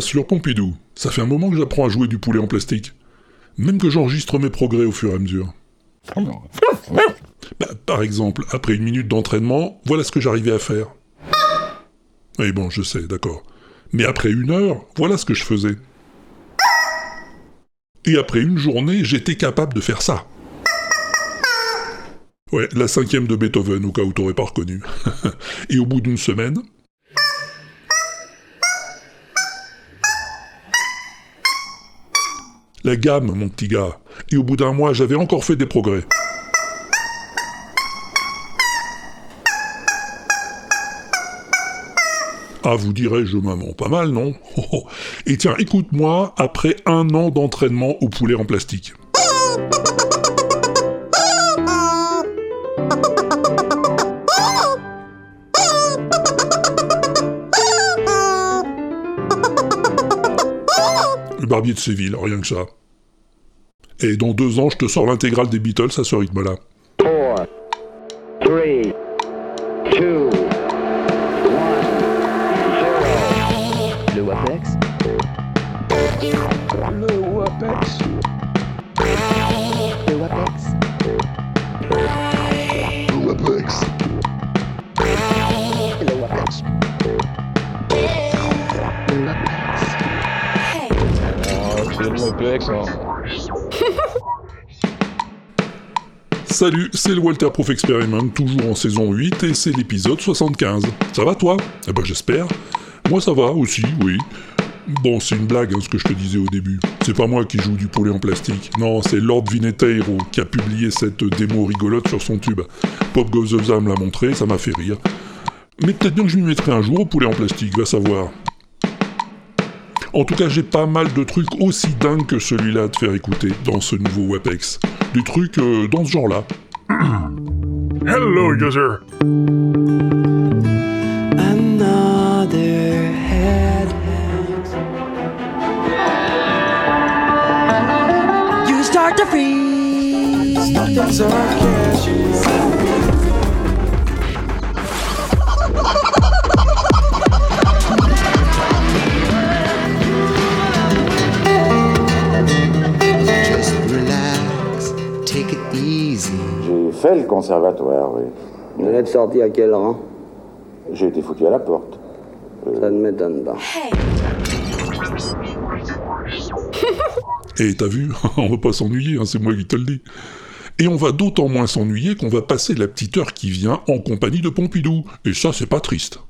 t'assure, Pompidou, ça fait un moment que j'apprends à jouer du poulet en plastique. Même que j'enregistre mes progrès au fur et à mesure. Bah, par exemple, après une minute d'entraînement, voilà ce que j'arrivais à faire. Oui, bon, je sais, d'accord. Mais après une heure, voilà ce que je faisais. Et après une journée, j'étais capable de faire ça. Ouais, la cinquième de Beethoven, au cas où t'aurais pas reconnu. Et au bout d'une semaine, La gamme, mon petit gars. Et au bout d'un mois, j'avais encore fait des progrès. Ah, vous direz, je maman, pas mal, non? Et tiens, écoute-moi, après un an d'entraînement au poulet en plastique. Le barbier de Séville, rien que ça. Et dans deux ans, je te sors l'intégrale des Beatles à ce rythme-là. 4, 3, 2, 1, 0. Le WAPEX? Le WAPEX. Le WAPEX? Le WAPEX. Le WAPEX. Le WAPEX. C'est le WAPEX, Salut, c'est le Walter Proof Experiment, toujours en saison 8, et c'est l'épisode 75. Ça va toi? Eh ben j'espère. Moi ça va aussi, oui. Bon, c'est une blague hein, ce que je te disais au début. C'est pas moi qui joue du poulet en plastique. Non, c'est Lord Vineteiro qui a publié cette démo rigolote sur son tube. Pop Goes the Zam l'a montré, ça m'a fait rire. Mais peut-être bien que je m'y mettrai un jour au poulet en plastique, va savoir. En tout cas, j'ai pas mal de trucs aussi dingues que celui-là à te faire écouter dans ce nouveau WebEx. Des trucs euh, dans ce genre-là. Hello, user. Another head. You start to freeze. Fait le conservatoire, oui. Vous êtes sorti à quel rang? J'ai été foutu à la porte. Ça ne m'étonne pas. Et t'as vu, on va pas s'ennuyer, hein, c'est moi qui te le dis. Et on va d'autant moins s'ennuyer qu'on va passer la petite heure qui vient en compagnie de Pompidou. Et ça, c'est pas triste.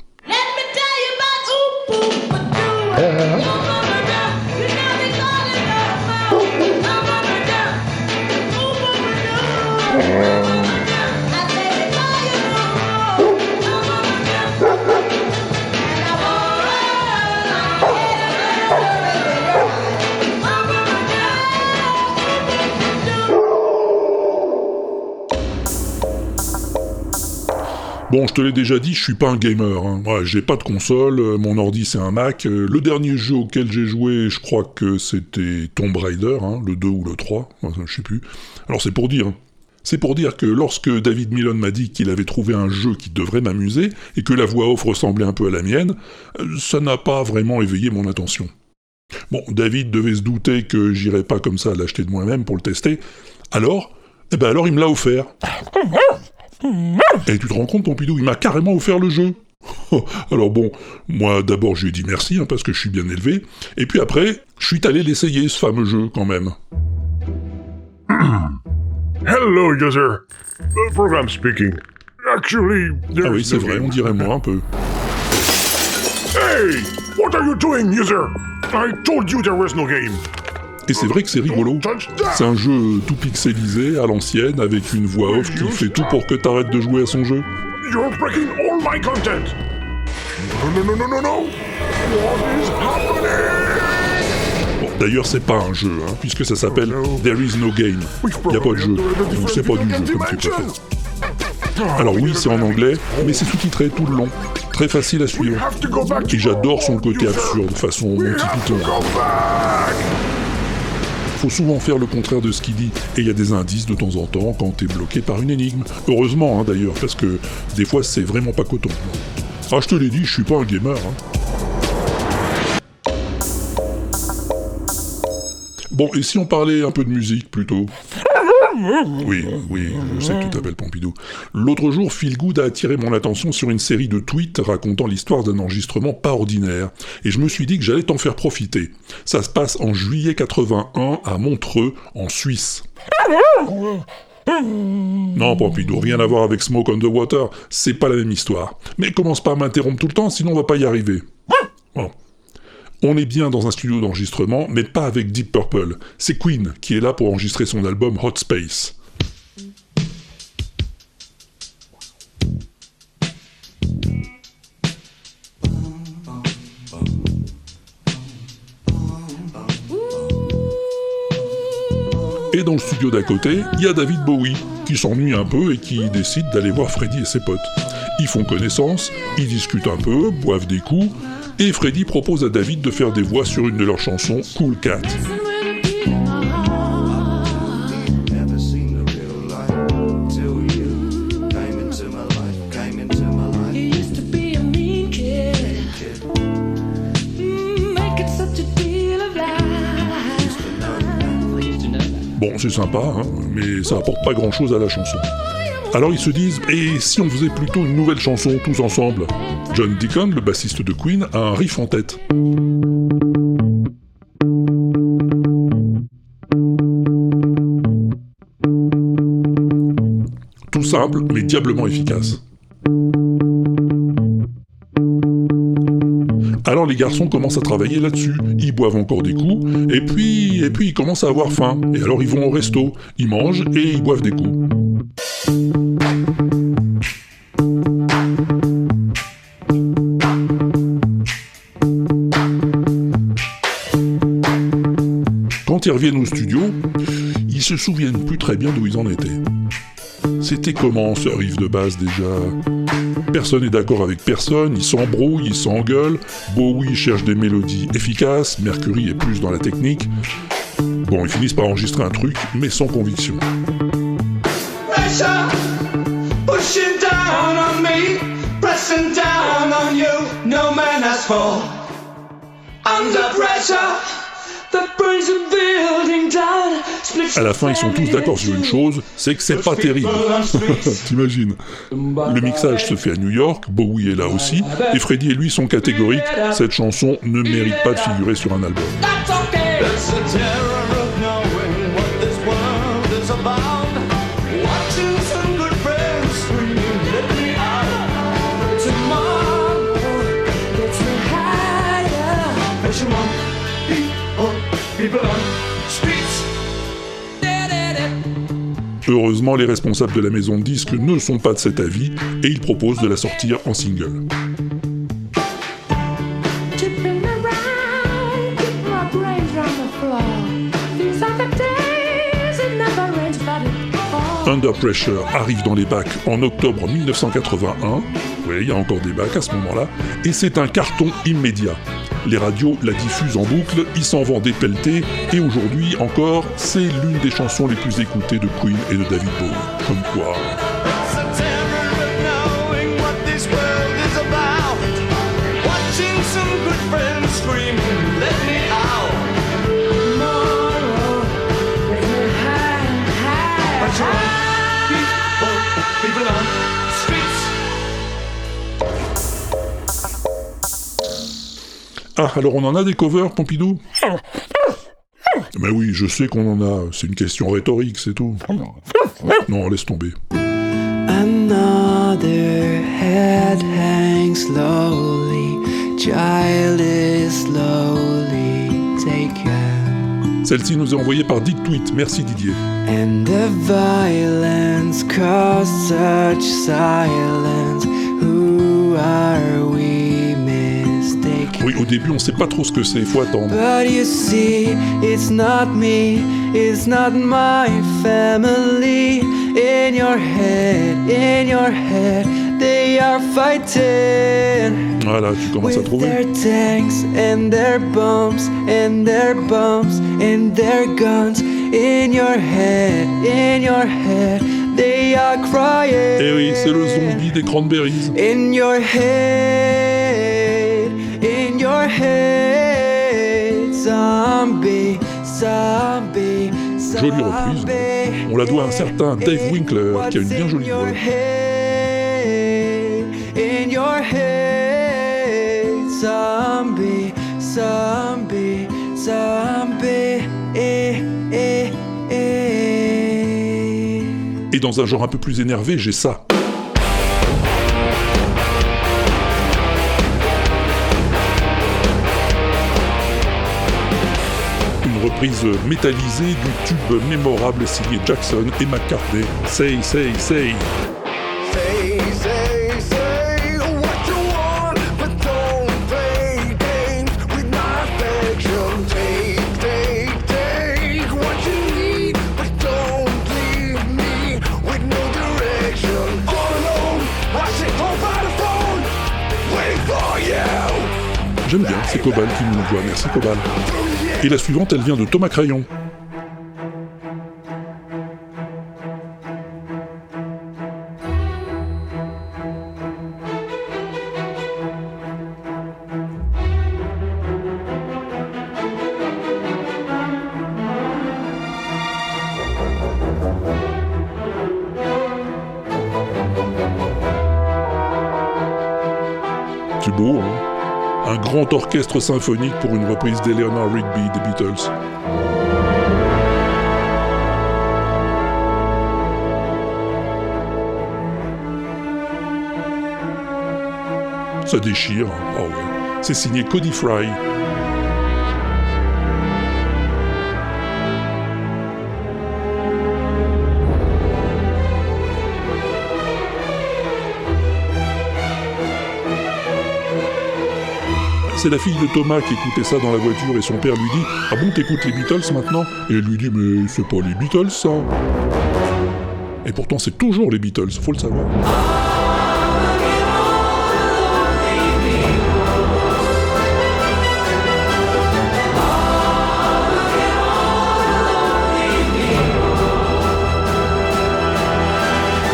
Bon, je te l'ai déjà dit, je suis pas un gamer. Hein. Ouais, j'ai pas de console, euh, mon ordi c'est un Mac. Euh, le dernier jeu auquel j'ai joué, je crois que c'était Tomb Raider, hein, le 2 ou le 3, enfin, je sais plus. Alors c'est pour dire. hein. C'est pour dire que lorsque David Milon m'a dit qu'il avait trouvé un jeu qui devrait m'amuser, et que la voix off ressemblait un peu à la mienne, euh, ça n'a pas vraiment éveillé mon attention. Bon, David devait se douter que j'irais pas comme ça l'acheter de moi-même pour le tester. Alors, eh ben alors il me l'a offert. Et tu te rends compte, Pompidou, il m'a carrément offert le jeu. Alors bon, moi d'abord je lui ai dit merci hein, parce que je suis bien élevé, et puis après, je suis allé l'essayer ce fameux jeu quand même. Hello, user. The program speaking. Actually, Ah oui, c'est vrai, game. on dirait moi un peu. Hey! What are you doing, user? I told you there was no game. Et c'est vrai que c'est rigolo. C'est un jeu tout pixelisé, à l'ancienne, avec une voix off qui fait tout pour que t'arrêtes de jouer à son jeu. You're breaking all my content. No, no, no, no, no, no. What is happening? Bon, d'ailleurs, c'est pas un jeu, hein, puisque ça s'appelle There is no game. Y a pas de jeu, donc c'est pas du jeu comme tu préfères. Alors oui, c'est en anglais, mais c'est sous-titré tout le long. Très facile à suivre. Et j'adore son côté absurde, façon Monty Python faut souvent faire le contraire de ce qu'il dit. Et il y a des indices de temps en temps quand t'es bloqué par une énigme. Heureusement hein, d'ailleurs, parce que des fois c'est vraiment pas coton. Ah, je te l'ai dit, je suis pas un gamer. Hein. Bon, et si on parlait un peu de musique plutôt? Oui, oui, je sais que tu t'appelles Pompidou. L'autre jour, Phil Good a attiré mon attention sur une série de tweets racontant l'histoire d'un enregistrement pas ordinaire, et je me suis dit que j'allais t'en faire profiter. Ça se passe en juillet 81 à Montreux, en Suisse. Non, Pompidou, rien à voir avec Smoke on the Water, c'est pas la même histoire. Mais commence pas à m'interrompre tout le temps, sinon on va pas y arriver. On est bien dans un studio d'enregistrement, mais pas avec Deep Purple. C'est Queen qui est là pour enregistrer son album Hot Space. Et dans le studio d'à côté, il y a David Bowie, qui s'ennuie un peu et qui décide d'aller voir Freddy et ses potes. Ils font connaissance, ils discutent un peu, boivent des coups, et Freddy propose à David de faire des voix sur une de leurs chansons, Cool Cat. Mm. Bon, c'est sympa, hein, mais ça apporte pas grand-chose à la chanson. Alors ils se disent, et si on faisait plutôt une nouvelle chanson tous ensemble? John Deacon, le bassiste de Queen, a un riff en tête. Tout simple, mais diablement efficace. Alors les garçons commencent à travailler là-dessus, ils boivent encore des coups, et puis, et puis ils commencent à avoir faim, et alors ils vont au resto, ils mangent et ils boivent des coups. Reviennent au studio, ils se souviennent plus très bien d'où ils en étaient. C'était comment ce riff de base déjà? Personne n'est d'accord avec personne, ils s'embrouillent, ils s'engueulent, Bowie cherche des mélodies efficaces, Mercury est plus dans la technique. Bon, ils finissent par enregistrer un truc, mais sans conviction. À la fin, ils sont tous d'accord sur une chose, c'est que c'est pas terrible. T'imagines. Le mixage se fait à New York, Bowie est là aussi, et Freddy et lui sont catégoriques, cette chanson ne mérite pas de figurer sur un album. Heureusement, les responsables de la maison de disques ne sont pas de cet avis, et ils proposent de la sortir en single. Under Pressure arrive dans les bacs en octobre 1981. Oui, il y a encore des bacs à ce moment-là. Et c'est un carton immédiat. Les radios la diffusent en boucle, ils s'en vendent des pelletés, et aujourd'hui encore, c'est l'une des chansons les plus écoutées de Queen et de David Bowie. Comme quoi. Ah, alors on en a des covers, Pompidou? Mais oui, je sais qu'on en a. C'est une question rhétorique, c'est tout. Non, laisse tomber. Another head hangs slowly, child is slowly taken. Celle-ci nous est envoyée par Dick Tweet. Merci Didier. And the violence caused such silence. Who are we? Oui, au début, on sait pas trop ce que c'est, faut attendre. But you see, it's not me, it's not my family. In your head, in your head, they are fighting. Voilà, tu commences à With trouver. their tanks and their bombs and their bombs and their guns in your head, in your head, they are crying. Eh oui, c'est le zombie des Cranberries. In your head, Jolie reprise. zombie. On la doit à un certain Dave Winkler, qui a une bien jolie voix. Eh, eh, eh. Et dans un genre un peu plus énervé, j'ai ça. Reprise métallisée du tube mémorable signé Jackson et McCartney. Say, say, say. J'aime bien, c'est Cobal qui nous l'envoie. Merci Cobal. Et la suivante, elle vient de Thomas Crayon. Orchestre symphonique pour une reprise d'Eleanor Rigby des Beatles. Ça déchire, hein. ouais. C'est signé Cody Fry. C'est la fille de Thomas qui écoutait ça dans la voiture et son père lui dit Ah bon, t'écoutes les Beatles maintenant? Et elle lui dit Mais c'est pas les Beatles ça Et pourtant c'est toujours les Beatles, faut le savoir.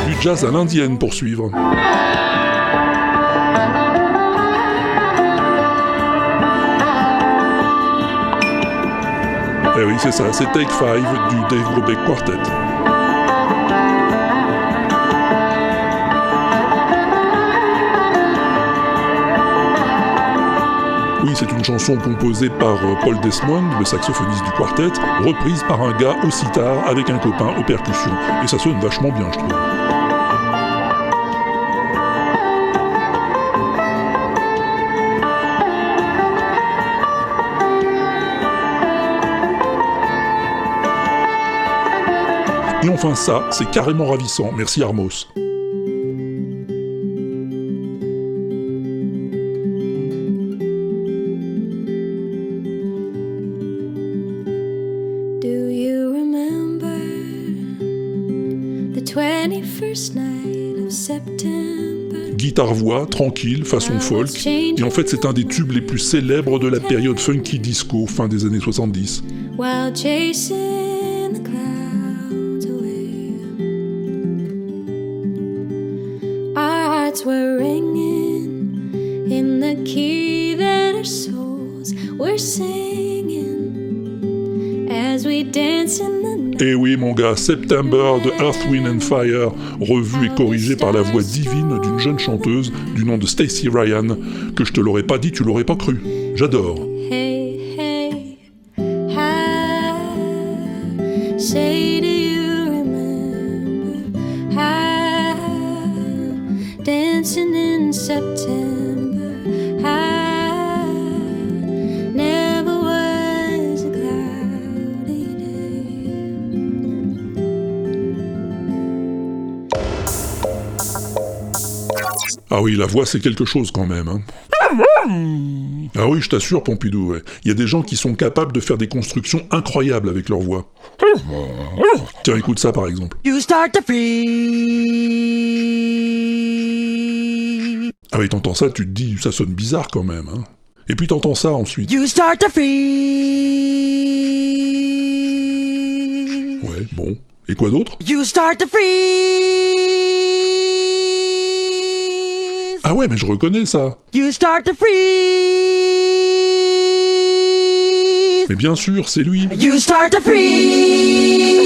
Du jazz à l'indienne pour suivre. Eh oui, c'est ça, c'est Take 5 du Dave Brubeck Quartet. Oui, c'est une chanson composée par euh, Paul Desmond, le saxophoniste du quartet, reprise par un gars au sitar avec un copain aux percussions. Et ça sonne vachement bien, je trouve. Enfin ça, c'est carrément ravissant. Merci Armos. Do you remember the 21st night of September? Guitare-voix, tranquille, façon folk. Et en fait, c'est un des tubes les plus célèbres de la période funky disco, fin des années 70. Et oui, mon gars, September de Earth, Wind and Fire, revu et corrigé par la voix divine d'une jeune chanteuse du nom de Stacy Ryan, que je te l'aurais pas dit, tu l'aurais pas cru. J'adore. La voix, c'est quelque chose quand même. hein. Ah oui, je t'assure, Pompidou, ouais. il y a des gens qui sont capables de faire des constructions incroyables avec leur voix. Tiens, écoute ça par exemple. You start to. Ah oui, t'entends ça, tu te dis, ça sonne bizarre quand même. hein. Et puis t'entends ça ensuite. You start to. Ouais, bon. Et quoi d'autre? You start to. Ouais, mais je reconnais ça. You start to freeze. Mais bien sûr, c'est lui. You start to freeze.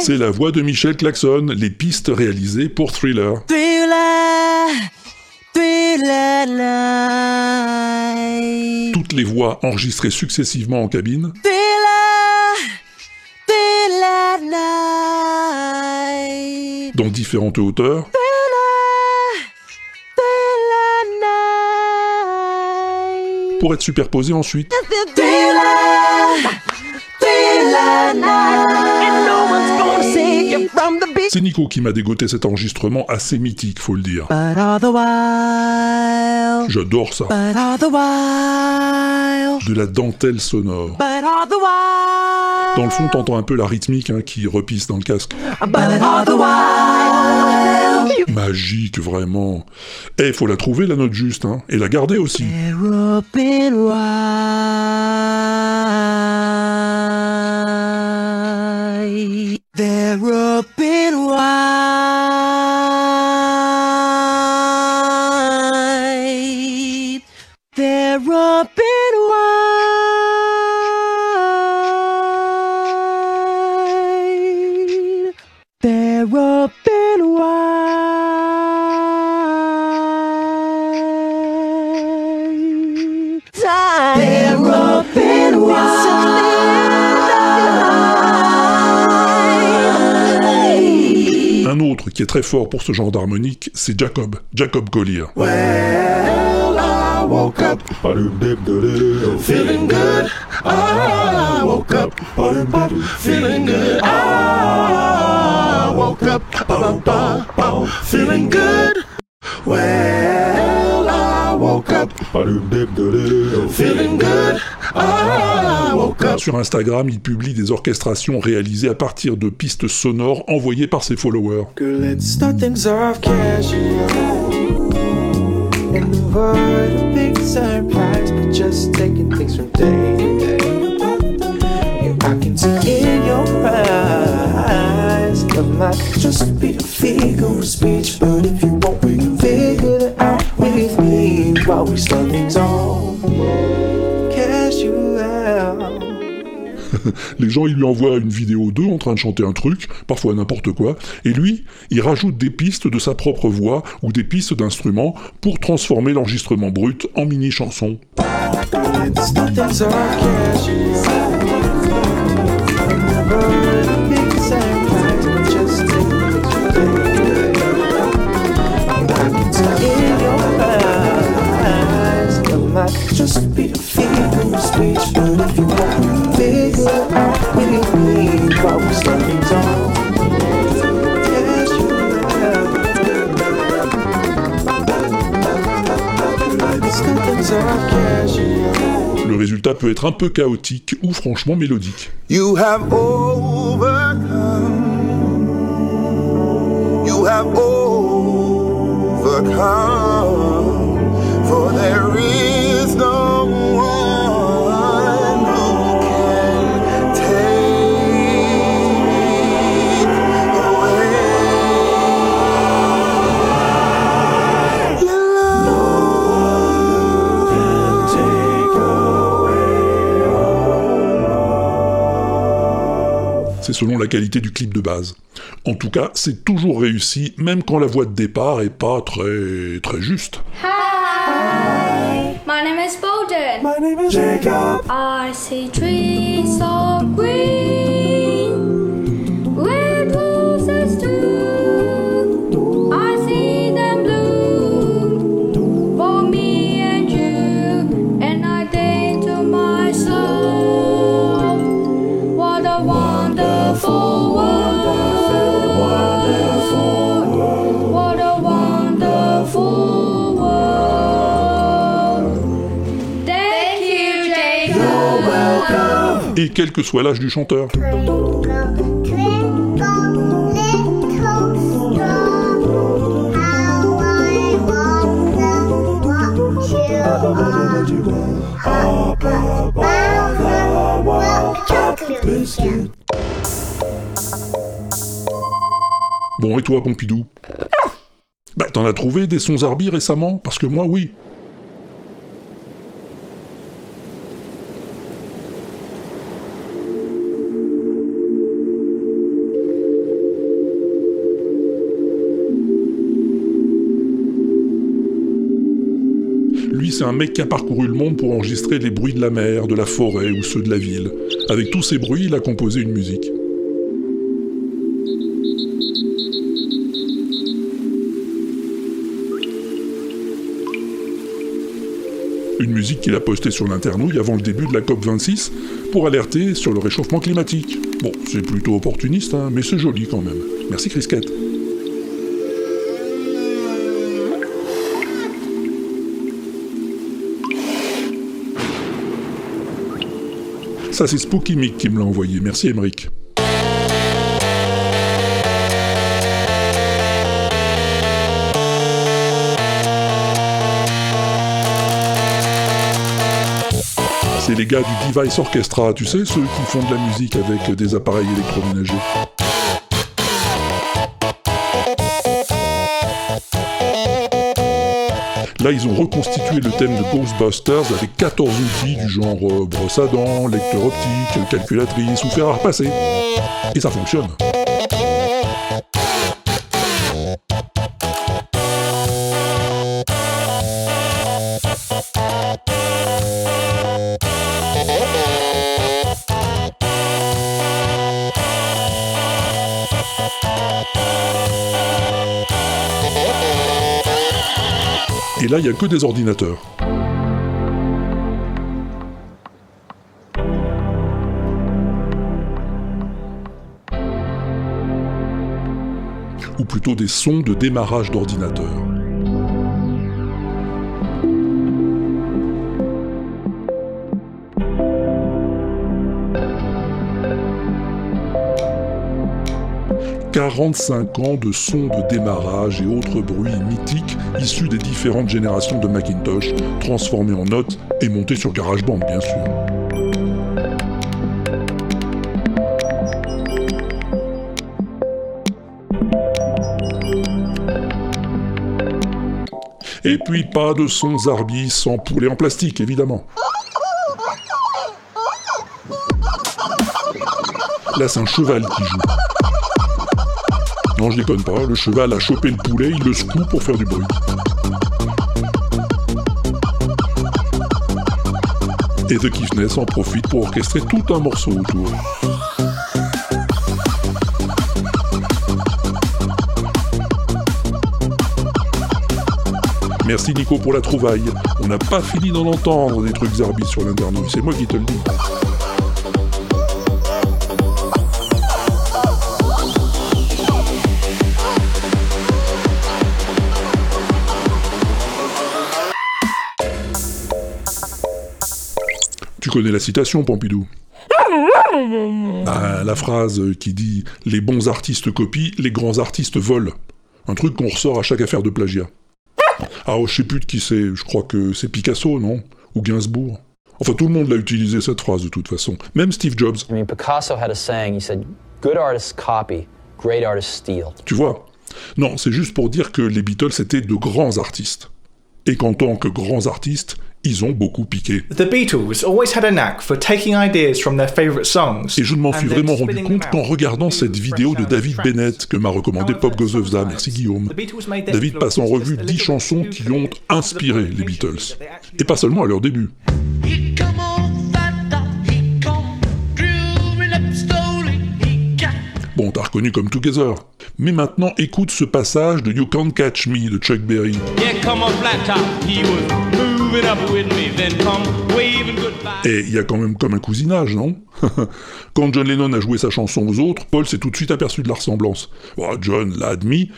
C'est la voix de Michel Claxon, les pistes réalisées pour Thriller. Thriller. Toutes les voix enregistrées successivement en cabine, dans différentes hauteurs, you from the beat. C'est Nico qui m'a dégoté cet enregistrement assez mythique, faut le dire. But all the while, J'adore ça. De la dentelle sonore. but all the while. Dans le fond, t'entends un peu la rythmique hein, qui repisse dans le casque. Magique, vraiment. Eh, faut la trouver, la note juste, hein. Et la garder aussi. Un autre qui est très fort pour ce genre d'harmonique, c'est Jacob. Jacob Collier. Woke up feeling good. I woke up. Sur Instagram, il publie des orchestrations réalisées à partir de pistes sonores envoyées par ses followers. Girl, let's start things off casual and avoid a big surprise, but just taking things from day to day. Yeah, I can see in your eyes, love might just be a figure of speech, but if you want, Les gens, ils lui envoient une vidéo d'eux en train de chanter un truc, parfois n'importe quoi, et lui, il rajoute des pistes de sa propre voix ou des pistes d'instruments pour transformer l'enregistrement brut en mini-chanson. Le résultat peut être un peu chaotique ou franchement mélodique. You have overcome. You have overcome. For there is selon la qualité du clip de base. En tout cas, c'est toujours réussi, même quand la voix de départ est pas très très juste. Hi, my name is Bolden. My name is Jacob. I see trees of quel que soit l'âge du chanteur. Bon, et toi, Pompidou? Bah, t'en as trouvé des sons Zarbi récemment? Parce que moi, oui. Mec qui a parcouru le monde pour enregistrer les bruits de la mer, de la forêt ou ceux de la ville. Avec tous ces bruits, il a composé une musique. Une musique qu'il a postée sur l'internouille avant le début de la COP26 pour alerter sur le réchauffement climatique. Bon, c'est plutôt opportuniste, hein, mais c'est joli quand même. Merci Chris Ça, c'est Spooky Mick qui me l'a envoyé. Merci, Emeric. C'est les gars du Device Orchestra, tu sais, ceux qui font de la musique avec des appareils électroménagers. Là, ils ont reconstitué le thème de Ghostbusters avec 14 outils du genre euh, brosse à dents, lecteur optique, calculatrice ou fer à repasser. Et ça fonctionne. Il n'y a que des ordinateurs. Ou plutôt des sons de démarrage d'ordinateur. « 45 ans de sons de démarrage et autres bruits mythiques issus des différentes générations de Macintosh, transformés en notes et montés sur GarageBand, bien sûr. Et puis pas de sons Zarbi sans poulet en plastique, évidemment. Là, c'est un cheval qui joue. Non, je déconne pas, le cheval a chopé le poulet, il le secoue pour faire du bruit. Et The Kiffness en profite pour orchestrer tout un morceau autour. Merci Nico pour la trouvaille. On n'a pas fini d'en entendre des trucs Zarbi sur l'internouille, c'est moi qui te le dis. Connais la citation, Pompidou Ah, La phrase qui dit « Les bons artistes copient, les grands artistes volent ». Un truc qu'on ressort à chaque affaire de plagiat. Ah, oh, je sais plus de qui c'est, je crois que c'est Picasso, non? Ou Gainsbourg Enfin, tout le monde l'a utilisé cette phrase de toute façon. Même Steve Jobs. I mean, Picasso had a saying. He said, "Good artists copy, great artists steal." Tu vois? Non, c'est juste pour dire que les Beatles étaient de grands artistes. Et qu'en tant que grands artistes, ils ont beaucoup piqué. The Beatles always had a knack for taking ideas from their favorite songs. Et je ne m'en suis vraiment rendu compte qu'en regardant cette vidéo de David Bennett que m'a recommandé Pop Gozovza, merci Guillaume. David passe en revue a 10 little chansons qui ont inspiré les Beatles. Et pas seulement à leur début. Bon, t'as reconnu comme Together. Mais maintenant, écoute ce passage de You Can't Catch Me de Chuck Berry. Yeah, come on, flat top. He was Et il y a quand même comme un cousinage, non? Quand John Lennon a joué sa chanson aux autres, Paul s'est tout de suite aperçu de la ressemblance. Bon, John l'a admis,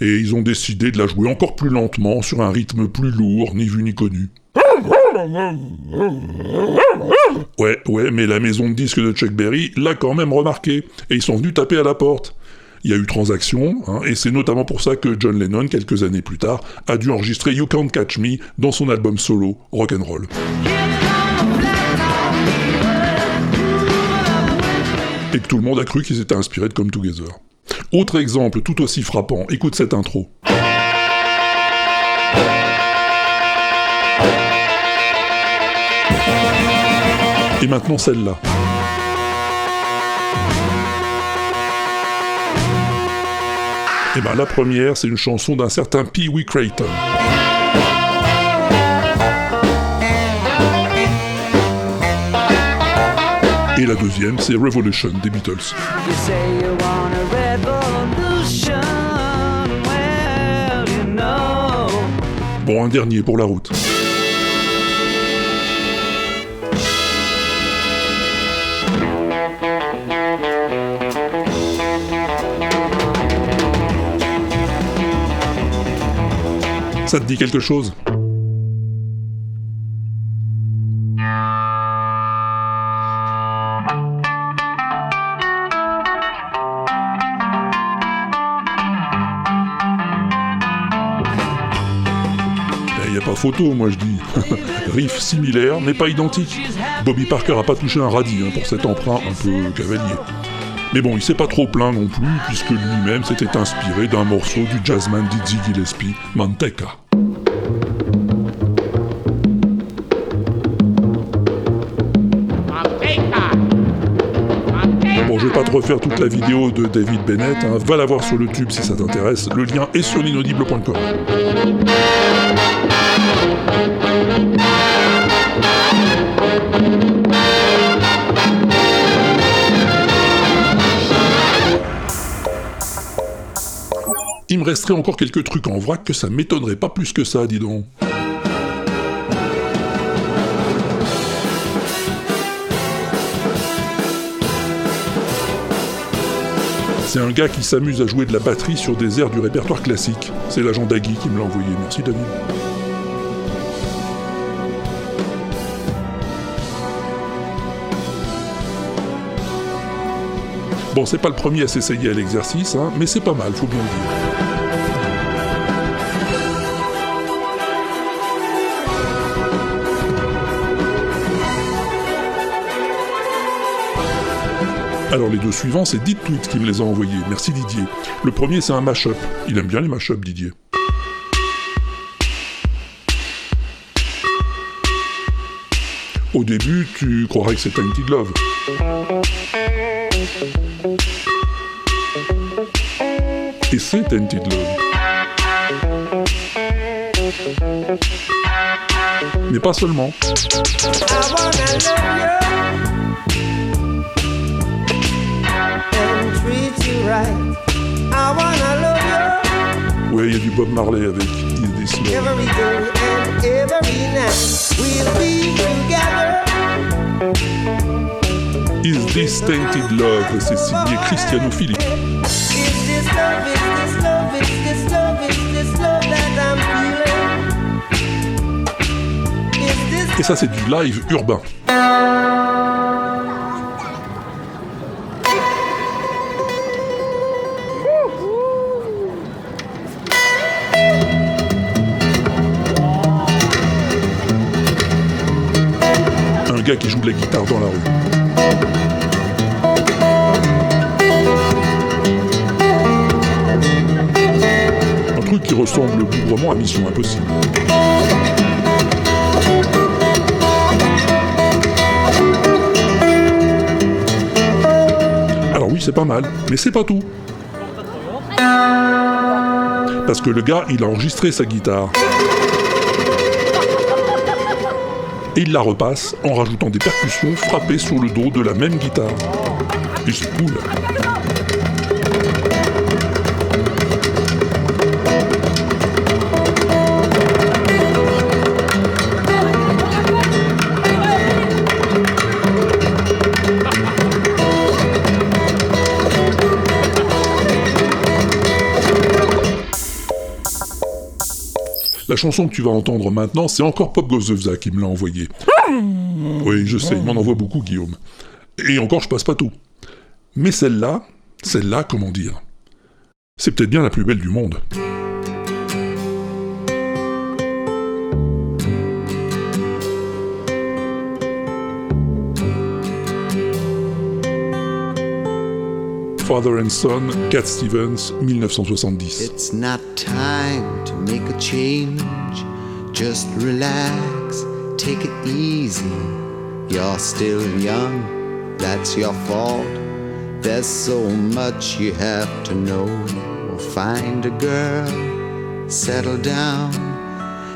et ils ont décidé de la jouer encore plus lentement, sur un rythme plus lourd, ni vu ni connu. Ouais, ouais, mais la maison de disques de Chuck Berry l'a quand même remarqué, et ils sont venus taper à la porte. Il y a eu transaction, hein, et c'est notamment pour ça que John Lennon, quelques années plus tard, a dû enregistrer You Can't Catch Me dans son album solo Rock'n'Roll. Et que tout le monde a cru qu'ils étaient inspirés de Come Together. Autre exemple tout aussi frappant, écoute cette intro. Et maintenant celle-là. Et ben, la première, c'est une chanson d'un certain Pee Wee Creighton. Et la deuxième, c'est Revolution des Beatles. Bon, un dernier pour la route. Ça te dit quelque chose Il n'y a pas photo, moi je dis. Riff similaire, mais pas identique. Bobby Parker a pas touché un radis hein, pour cet emprunt un peu cavalier. Mais bon, il s'est pas trop plaint non plus, puisque lui-même s'était inspiré d'un morceau du jazzman Dizzy Gillespie, Manteca. Refaire toute la vidéo de David Bennett, hein. va la voir sur le tube si ça t'intéresse, le lien est sur l'inaudible.com. Il me resterait encore quelques trucs en vrac que ça m'étonnerait pas plus que ça, dis donc. C'est un gars qui s'amuse à jouer de la batterie sur des airs du répertoire classique. C'est l'agent Dagui qui me l'a envoyé. Merci David. Bon, c'est pas le premier à s'essayer à l'exercice, hein, mais c'est pas mal, faut bien le dire. Alors les deux suivants, c'est Dit Tweet qui me les a envoyés. Merci Didier. Le premier, c'est un mash-up. Il aime bien les mash-up, Didier. Au début, tu croirais que c'est Tainted Love. Et c'est Tainted Love. Mais pas seulement. Il y a du Bob Marley avec Is This Love. Every day and every night we'll be together. Is This Tainted Love C'est signé Cristiano this Et ça, c'est du live urbain. Un gars qui joue de la guitare dans la rue. Un truc qui ressemble bougrement à Mission Impossible. Alors oui, c'est pas mal, mais c'est pas tout. Parce que le gars, il a enregistré sa guitare. Et il la repasse en rajoutant des percussions frappées sur le dos de la même guitare. Et c'est cool. Chanson que tu vas entendre maintenant, c'est encore Pop Goes the Vza qui me l'a envoyé. Oui, je sais, il m'en envoie beaucoup, Guillaume. Et encore, je passe pas tout. Mais celle-là, celle-là, comment dire? C'est peut-être bien la plus belle du monde. Father and Son, Cat Stevens, 1970. It's not time to make a change. Just relax, take it easy. You're still young, that's your fault. There's so much you have to know. Find a girl, settle down.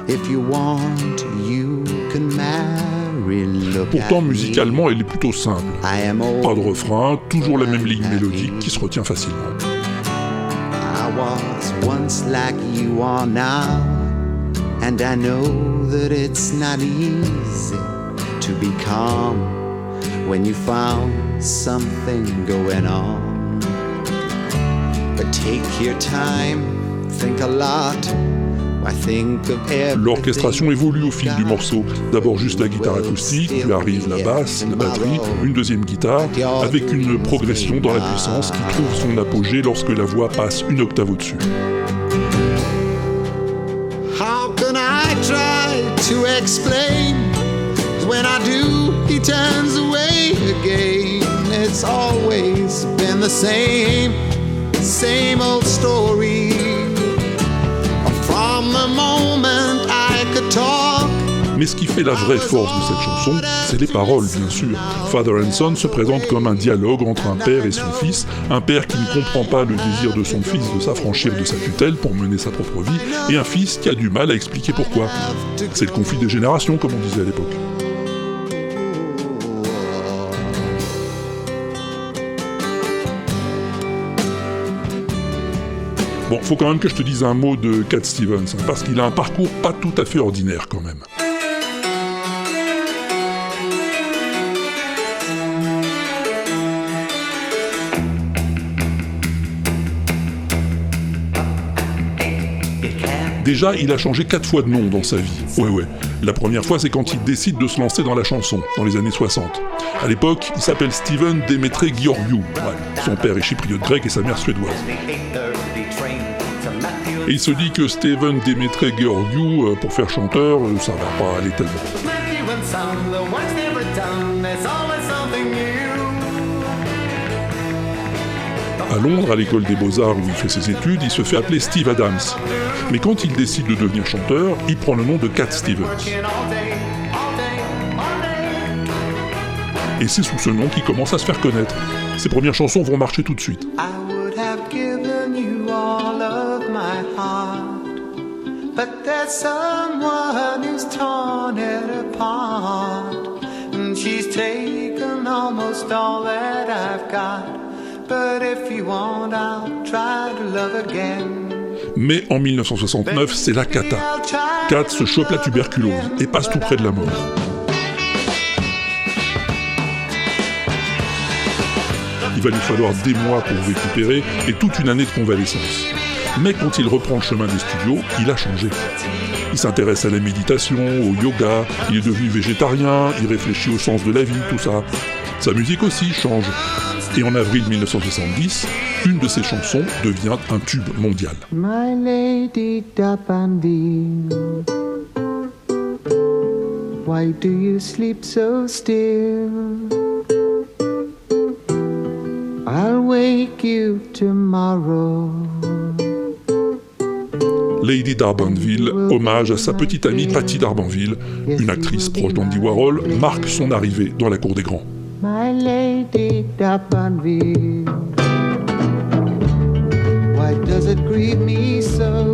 If you want, you can marry Pourtant, musicalement, elle est plutôt simple. Pas de refrain, toujours la même ligne mélodique qui se retient facilement. I was once like you are now, and I know that it's not easy to be calm when you found something going on. But take your time, think a lot. L'orchestration évolue au fil du morceau. D'abord juste la guitare acoustique, puis arrive la basse, la batterie, une deuxième guitare, avec une progression dans la puissance qui trouve son apogée lorsque la voix passe une octave au-dessus. How can I try to explain? When I do, he turns away again. It's always been the same, same old story. Mais ce qui fait la vraie force de cette chanson, c'est les paroles, bien sûr. Father and Son se présente comme un dialogue entre un père et son fils, un père qui ne comprend pas le désir de son fils de s'affranchir de sa tutelle pour mener sa propre vie, et un fils qui a du mal à expliquer pourquoi. C'est le conflit des générations, comme on disait à l'époque. Bon, faut quand même que je te dise un mot de Cat Stevens, hein, parce qu'il a un parcours pas tout à fait ordinaire quand même. Déjà, il a changé quatre fois de nom dans sa vie. Ouais, ouais. La première fois, c'est quand il décide de se lancer dans la chanson, dans les années 60. À l'époque, il s'appelle Steven Demetre Georgiou. Son père est chypriote grec et sa mère suédoise. Et il se dit que Steven Demetre Georgiou, euh, pour faire chanteur, euh, ça va pas aller tellement. Londres, à l'école des beaux-arts où il fait ses études, il se fait appeler Steve Adams. Mais quand il décide de devenir chanteur, il prend le nom de Cat Stevens. Et c'est sous ce nom qu'il commence à se faire connaître. Ses premières chansons vont marcher tout de suite. Mais en 1969, c'est la cata. Cat se chope la tuberculose et passe tout près de la mort. Il va lui falloir des mois pour récupérer et toute une année de convalescence. Mais quand il reprend le chemin des studios, il a changé. Il s'intéresse à la méditation, au yoga, il est devenu végétarien, il réfléchit au sens de la vie, tout ça. Sa musique aussi change. Et en avril 1970, une de ses chansons devient un tube mondial. My lady why do you sleep so still? I'll wake you tomorrow. Lady Darbanville, hommage à sa petite amie Patty Darbanville, une actrice proche d'Andy Warhol, marque son arrivée dans la cour des grands. My lady Dapanville?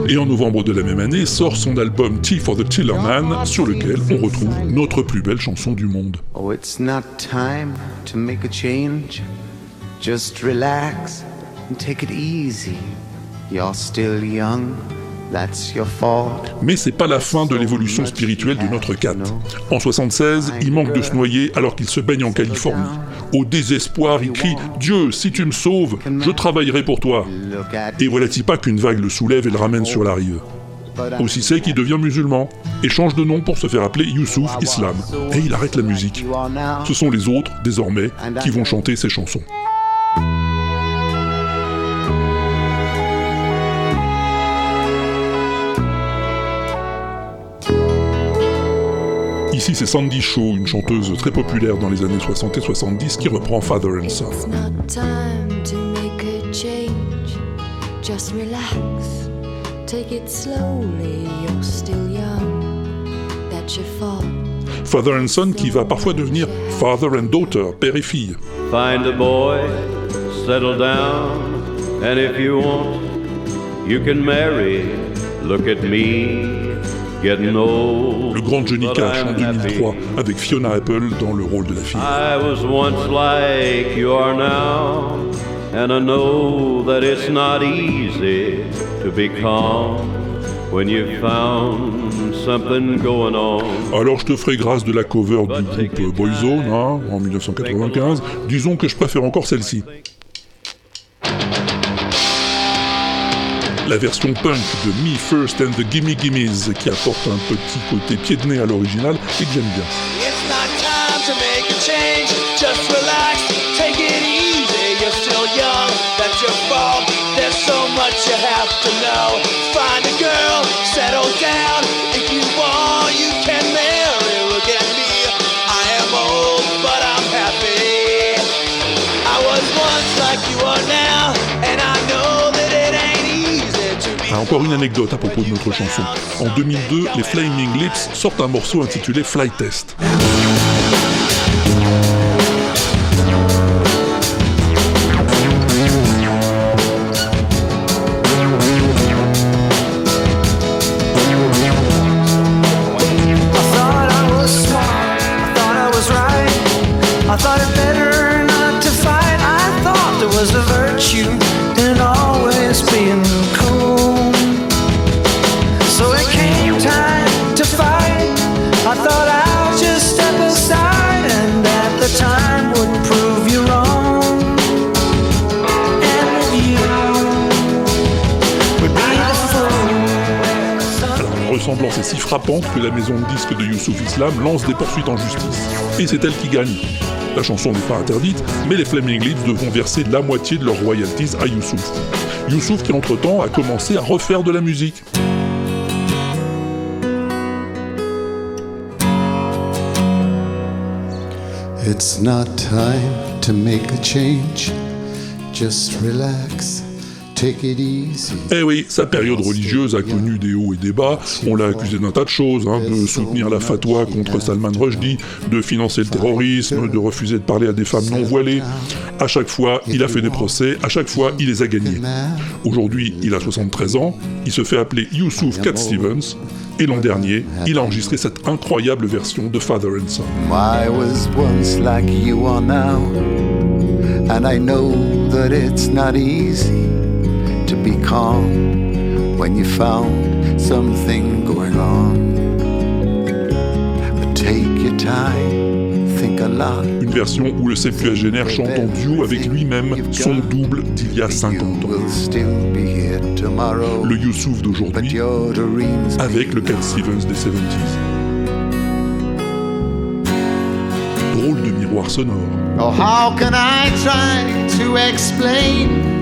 Et en novembre de la même année sort son album Tea for the Tillerman, sur lequel on retrouve notre plus belle chanson du monde. Oh, it's not time to make a change. Just relax and take it easy. You're still young. Mais c'est pas la fin de l'évolution spirituelle de notre Cat. En 76, il manque de se noyer alors qu'il se baigne en Californie. Au désespoir, il crie Dieu, si tu me sauves, je travaillerai pour toi. Et voilà-t-il pas qu'une vague le soulève et le ramène sur la rive. Aussi c'est qu'il devient musulman et change de nom pour se faire appeler Youssouf Islam. Et il arrête la musique. Ce sont les autres, désormais, qui vont chanter ses chansons. Ici, c'est Sandy Shaw, une chanteuse très populaire dans les années 60 et 70, qui reprend Father and Son. It's not time to make a change. Just relax. Take it slowly. You're still young. That's your fault. Father and Son qui va parfois devenir Father and Daughter, père et fille. Find a boy, settle down, and if you want, you can marry. Look at me. Le grand Johnny Cash en I'm happy. 2003 avec Fiona Apple dans le rôle de la fille. I was once like you are now, and I know that it's not easy to be calm when you found something going on. Alors je te ferai grâce de la cover du groupe Boyzone hein, en 1995. Disons que je préfère encore celle-ci. La version punk de Me First and the Gimme Gimmes qui apporte un petit côté pied de nez à l'original et que j'aime bien. Encore une anecdote à propos de notre chanson. En 2002, les Flaming Lips sortent un morceau intitulé Fly Test. Maison de disques de Youssouf Islam lance des poursuites en justice. Et c'est elle qui gagne. La chanson n'est pas interdite, mais les Flaming Lips devront verser la moitié de leurs royalties à Youssouf. Youssouf qui entre-temps a commencé à refaire de la musique. It's not time to make a change. Just relax. Eh oui, sa période religieuse a connu des hauts et des bas. On l'a accusé d'un tas de choses, hein, de soutenir la fatwa contre Salman Rushdie, de financer le terrorisme, de refuser de parler à des femmes non voilées. À chaque fois, il a fait des procès, à chaque fois, il les a gagnés. Aujourd'hui, il a 73 ans, il se fait appeler Youssouf Cat Stevens, et l'an dernier, il a enregistré cette incroyable version de Father and Son. I was once like you are now, and I know that it's not easy calm when you found something going on. But take your time, think a lot. Une version où le septuagénaire chante en duo avec lui-même, son double d'il y a 50 ans. We'll still be here tomorrow. Le Youssouf d'aujourd'hui avec le Cat Stevens des 70s. Drôle de miroir sonore. Oh, how can I try to explain?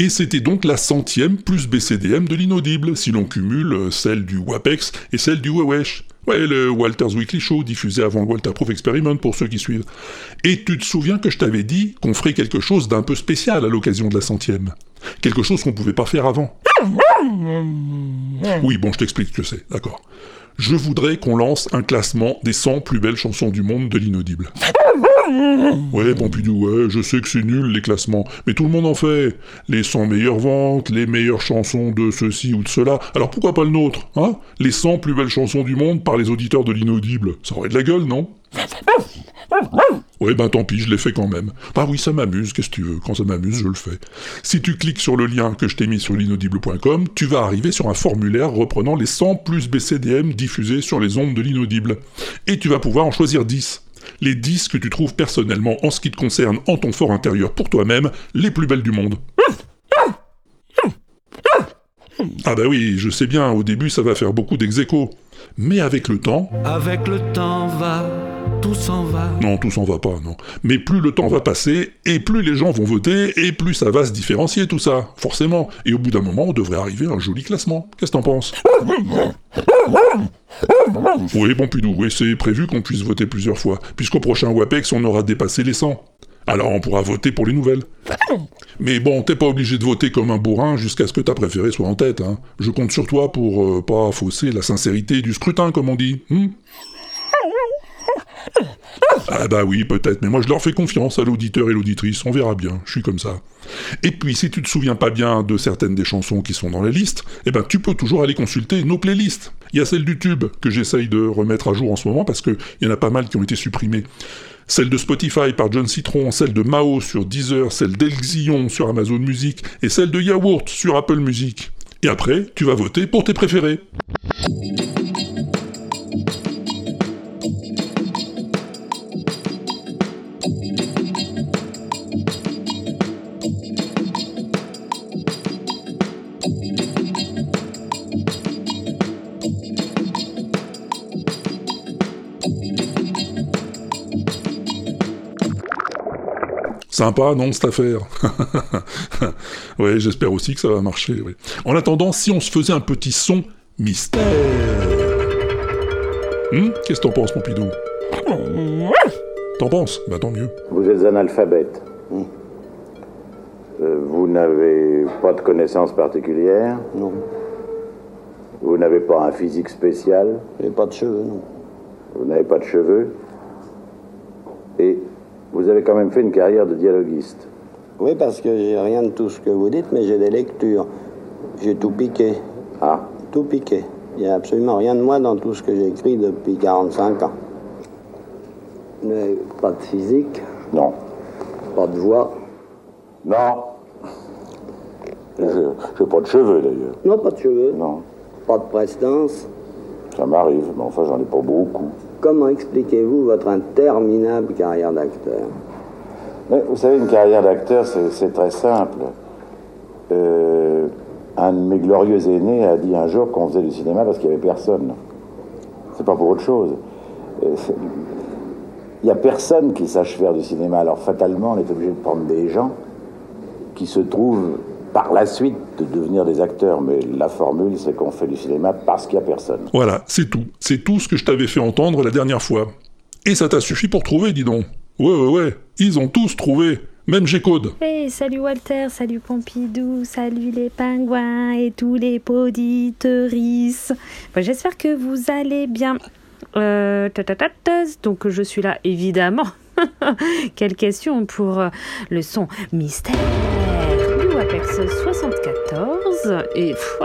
Et c'était donc la centième plus BCDM de l'inaudible, si l'on cumule euh, celle du WAPEX et celle du Wewesh. Ouais, le Walter's Weekly Show, diffusé avant le Walter Proof Experiment pour ceux qui suivent. Et tu te souviens que je t'avais dit qu'on ferait quelque chose d'un peu spécial à l'occasion de la centième Quelque chose qu'on pouvait pas faire avant. Oui, bon, je t'explique ce que c'est, d'accord. Je voudrais qu'on lance un classement des 100 plus belles chansons du monde de l'inaudible. Ouais, Pompidou, ouais, je sais que c'est nul les classements, mais tout le monde en fait. Les 100 meilleures ventes, les meilleures chansons de ceci ou de cela. Alors pourquoi pas le nôtre, hein? Les 100 plus belles chansons du monde par les auditeurs de l'inaudible. Ça aurait de la gueule, non? Ouais, ben tant pis, je l'ai fait quand même. Bah oui, ça m'amuse, qu'est-ce que tu veux? Quand ça m'amuse, je le fais. Si tu cliques sur le lien que je t'ai mis sur l'inaudible.com, tu vas arriver sur un formulaire reprenant les 100 plus BCDM diffusés sur les ondes de l'inaudible. Et tu vas pouvoir en choisir 10. Les 10 que tu trouves personnellement, en ce qui te concerne, en ton fort intérieur pour toi-même, les plus belles du monde. Ah bah oui, je sais bien, au début ça va faire beaucoup d'ex Mais avec le temps, Avec le temps va, Non, tout s'en va pas, non. Mais plus le temps va passer, et plus les gens vont voter, et plus ça va se différencier tout ça, forcément. Et au bout d'un moment, on devrait arriver à un joli classement. Qu'est-ce que t'en penses? Oui, Pompidou, oui, c'est prévu qu'on puisse voter plusieurs fois, puisqu'au prochain WAPEX, on aura dépassé les 100. Alors on pourra voter pour les nouvelles. Mais bon, t'es pas obligé de voter comme un bourrin jusqu'à ce que ta préférée soit en tête. Hein. Je compte sur toi pour euh, pas fausser la sincérité du scrutin, comme on dit. hmm? Ah bah oui, peut-être, mais moi je leur fais confiance à l'auditeur et l'auditrice, on verra bien, je suis comme ça. Et puis, si tu te souviens pas bien de certaines des chansons qui sont dans la liste, eh ben tu peux toujours aller consulter nos playlists. Il y a celle du tube que j'essaye de remettre à jour en ce moment parce qu'il y en a pas mal qui ont été supprimées. Celle de Spotify par John Citron, celle de Mao sur Deezer, celle d'Elxion sur Amazon Music et celle de Yaourt sur Apple Music. Et après, tu vas voter pour tes préférés. Sympa, non, cette affaire Ouais, j'espère aussi que ça va marcher, oui. En attendant, si on se faisait un petit son mystère... Hum Qu'est-ce que t'en penses, Pompidou? T'en penses? Bah tant mieux. Vous êtes analphabète. Hmm. Euh, vous n'avez pas de connaissances particulières? Non. Vous n'avez pas un physique spécial? J'ai pas de cheveux, non. Vous n'avez pas de cheveux? Et vous avez quand même fait une carrière de dialoguiste. Oui, parce que j'ai rien de tout ce que vous dites, mais j'ai des lectures. J'ai tout piqué. Ah Tout piqué. Il n'y a absolument rien de moi dans tout ce que j'ai écrit depuis 45 ans. Mais pas de physique, Non. pas de voix. Non. Je n'ai pas de cheveux d'ailleurs. Non, pas de cheveux. Non. Pas de prestance. Ça m'arrive, mais enfin j'en ai pas beaucoup. Comment expliquez-vous votre interminable carrière d'acteur? Vous savez, une carrière d'acteur, c'est très simple. Euh, un de mes glorieux aînés a dit un jour qu'on faisait du cinéma parce qu'il n'y avait personne. C'est pas pour autre chose. Euh, Il n'y a personne qui sache faire du cinéma. Alors fatalement, on est obligé de prendre des gens qui se trouvent par la suite de devenir des acteurs. Mais la formule, c'est qu'on fait du cinéma parce qu'il n'y a personne. Voilà, c'est tout. C'est tout ce que je t'avais fait entendre la dernière fois. Et ça t'a suffi pour trouver, dis donc. Ouais, ouais, ouais. Ils ont tous trouvé. Même G-Code. Hey, salut Walter, salut Pompidou, salut les pingouins et tous les poditerices. Bon, J'espère que vous allez bien. Euh, tatatatas, donc je suis là évidemment. Quelle question pour euh, le son mystère du Apex 74 et pff, oh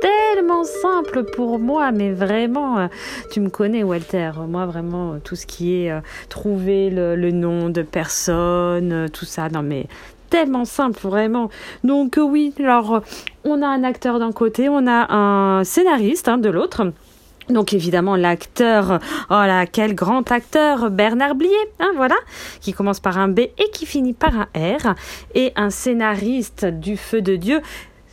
tellement simple pour moi mais vraiment euh, tu me connais Walter. Moi vraiment euh, tout ce qui est euh, trouver le, nom de personne tout ça. Non mais tellement simple vraiment. Donc oui alors on a un acteur d'un côté on a un scénariste hein, de l'autre donc évidemment l'acteur, oh là quel grand acteur, Bernard Blier, hein, voilà, qui commence par un B et qui finit par un R, et un scénariste du feu de Dieu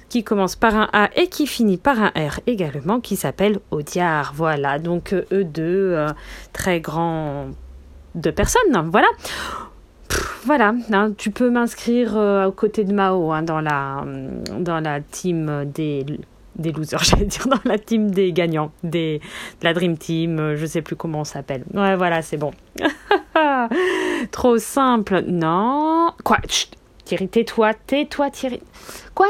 qui commence par un A et qui finit par un R également, qui s'appelle Audiard, voilà, donc euh, eux deux, euh, très grands de personnes, voilà. Voilà, hein, tu peux m'inscrire euh, aux côtés de Mao hein, dans, la, dans la team des, des losers, j'allais dire, dans la team des gagnants, des, de la Dream Team, euh, je sais plus comment on s'appelle. Ouais, voilà, c'est bon. Trop simple. Non. Quoi? Chut, Thierry, tais-toi, tais-toi, Thierry. Quoi?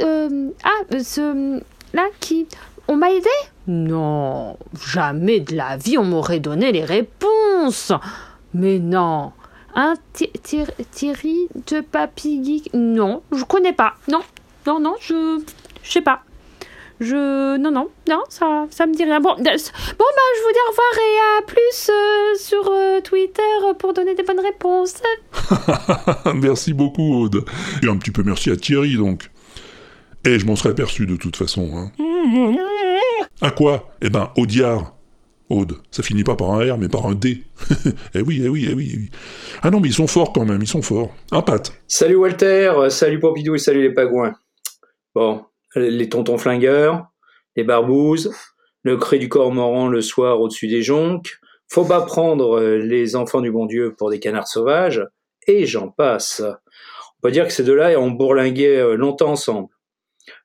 Euh, Ah, euh, ce. Là, qui. On m'a aidé? Non, jamais de la vie on m'aurait donné les réponses. Mais non. Un Thi- Thierry de Papy Geek? Non, je connais pas. Non, non, non, je. Je sais pas. Je. Non, non, non, ça, ça me dit rien. Bon, bon bah, je vous dis au revoir et à plus euh, sur euh, Twitter pour donner des bonnes réponses. merci beaucoup, Aude. Et un petit peu merci à Thierry, donc. Et je m'en serais aperçu de toute façon. Hein. À quoi? Eh ben, Audiard. Aude, ça finit pas par un R, mais par un D. eh oui, eh oui, eh oui, eh oui. Ah non, mais ils sont forts quand même, ils sont forts. Un Pat. Salut Walter, euh, salut Pompidou et salut les pagouins. Bon, les tontons flingueurs, les barbouzes, le cri du cormoran le soir au-dessus des jonques, faut pas prendre euh, les enfants du bon Dieu pour des canards sauvages, et j'en passe. On peut dire que ces deux-là ont bourlingué euh, longtemps ensemble.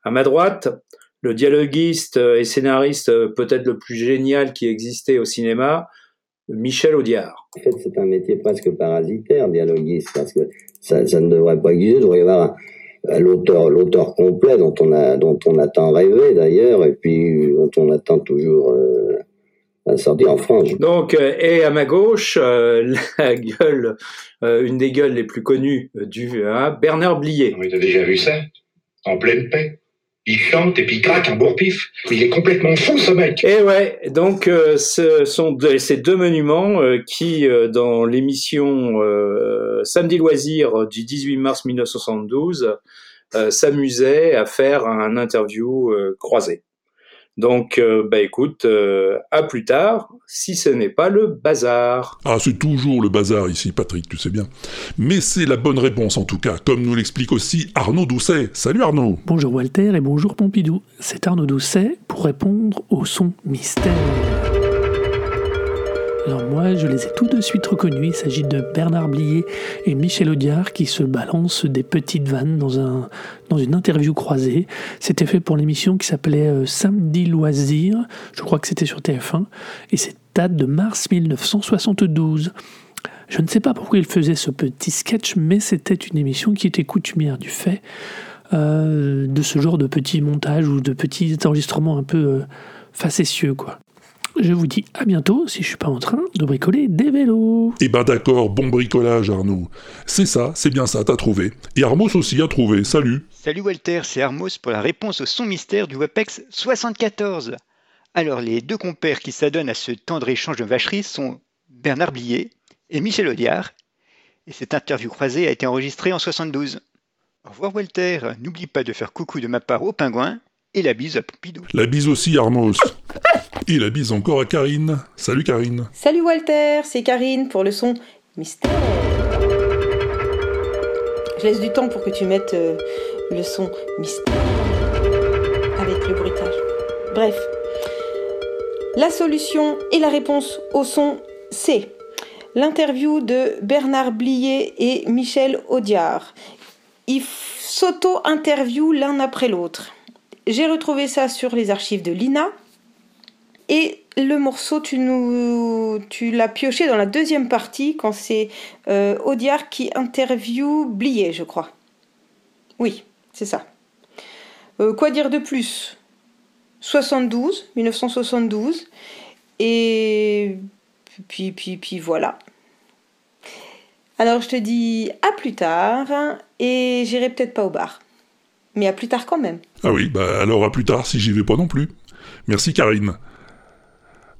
À ma droite, le dialoguiste euh, et scénariste peut-être le plus génial qui existait au cinéma, Michel Audiard. En fait, c'est un métier presque parasitaire, dialoguiste, parce que ça, ça ne devrait pas exister. Il devrait y avoir un- l'auteur, l'auteur complet dont on a, dont on a tant rêvé d'ailleurs, et puis dont on attend toujours euh, la sortie en France. Donc, euh, et à ma gauche, euh, la gueule, euh, une des gueules les plus connues euh, du hein, Bernard Blier. Oui, t'as déjà vu ça? En pleine paix? Il chante et puis il craque un bourre-pif. Il est complètement fou, ce mec. Et ouais, donc euh, ce sont ces deux monuments euh, qui, euh, dans l'émission Samedi Loisir du 18 mars 1972, euh, s'amusaient à faire un interview croisé. Donc, euh, bah écoute, euh, à plus tard, si ce n'est pas le bazar. Ah, c'est toujours le bazar ici, Patrick, tu sais bien. Mais c'est la bonne réponse en tout cas, comme nous l'explique aussi Arnaud Doucet. Salut Arnaud Bonjour Walter et bonjour Pompidou. C'est Arnaud Doucet pour répondre au son mystère. Alors moi, je les ai tout de suite reconnus. Il s'agit de Bernard Blier et Michel Audiard qui se balancent des petites vannes dans, un, une interview croisée. C'était fait pour l'émission qui s'appelait euh, Samedi Loisir. Je crois que c'était sur TF1. Et c'est date de mars 1972. Je ne sais pas pourquoi il faisait ce petit sketch, mais c'était une émission qui était coutumière du fait euh, de ce genre de petits montages ou de petits enregistrements un peu euh, facétieux, quoi. Je vous dis à bientôt si je suis pas en train de bricoler des vélos. Eh ben d'accord, bon bricolage Arnaud. C'est ça, c'est bien ça, t'as trouvé. Et Armos aussi a trouvé, salut. Salut Walter, c'est Armos pour la réponse au son mystère du WebEx 74. Alors, les deux compères qui s'adonnent à ce tendre échange de vacheries sont Bernard Blier et Michel Audiard. Et cette interview croisée a été enregistrée en 72. Au revoir Walter, n'oublie pas de faire coucou de ma part au pingouin et la bise à Pompidou. La bise aussi Armos. Et la bise encore à Karine. Salut Karine. Salut Walter, c'est Karine pour le son mystère. Je laisse du temps pour que tu mettes euh, le son mystère avec le bruitage. Bref, la solution et la réponse au son, c'est l'interview de Bernard Blier et Michel Audiard. Ils s'auto-interviewent l'un après l'autre. J'ai retrouvé ça sur les archives de l'INA. Et le morceau, tu, nous, tu l'as pioché dans la deuxième partie, quand c'est euh, Audiard qui interview Blier, je crois. Oui, c'est ça. Euh, quoi dire de plus? 72, 1972. Et puis, puis, puis voilà. Alors je te dis à plus tard, et j'irai peut-être pas au bar. Mais à plus tard quand même. Ah oui, bah alors à plus tard si j'y vais pas non plus. Merci Karine.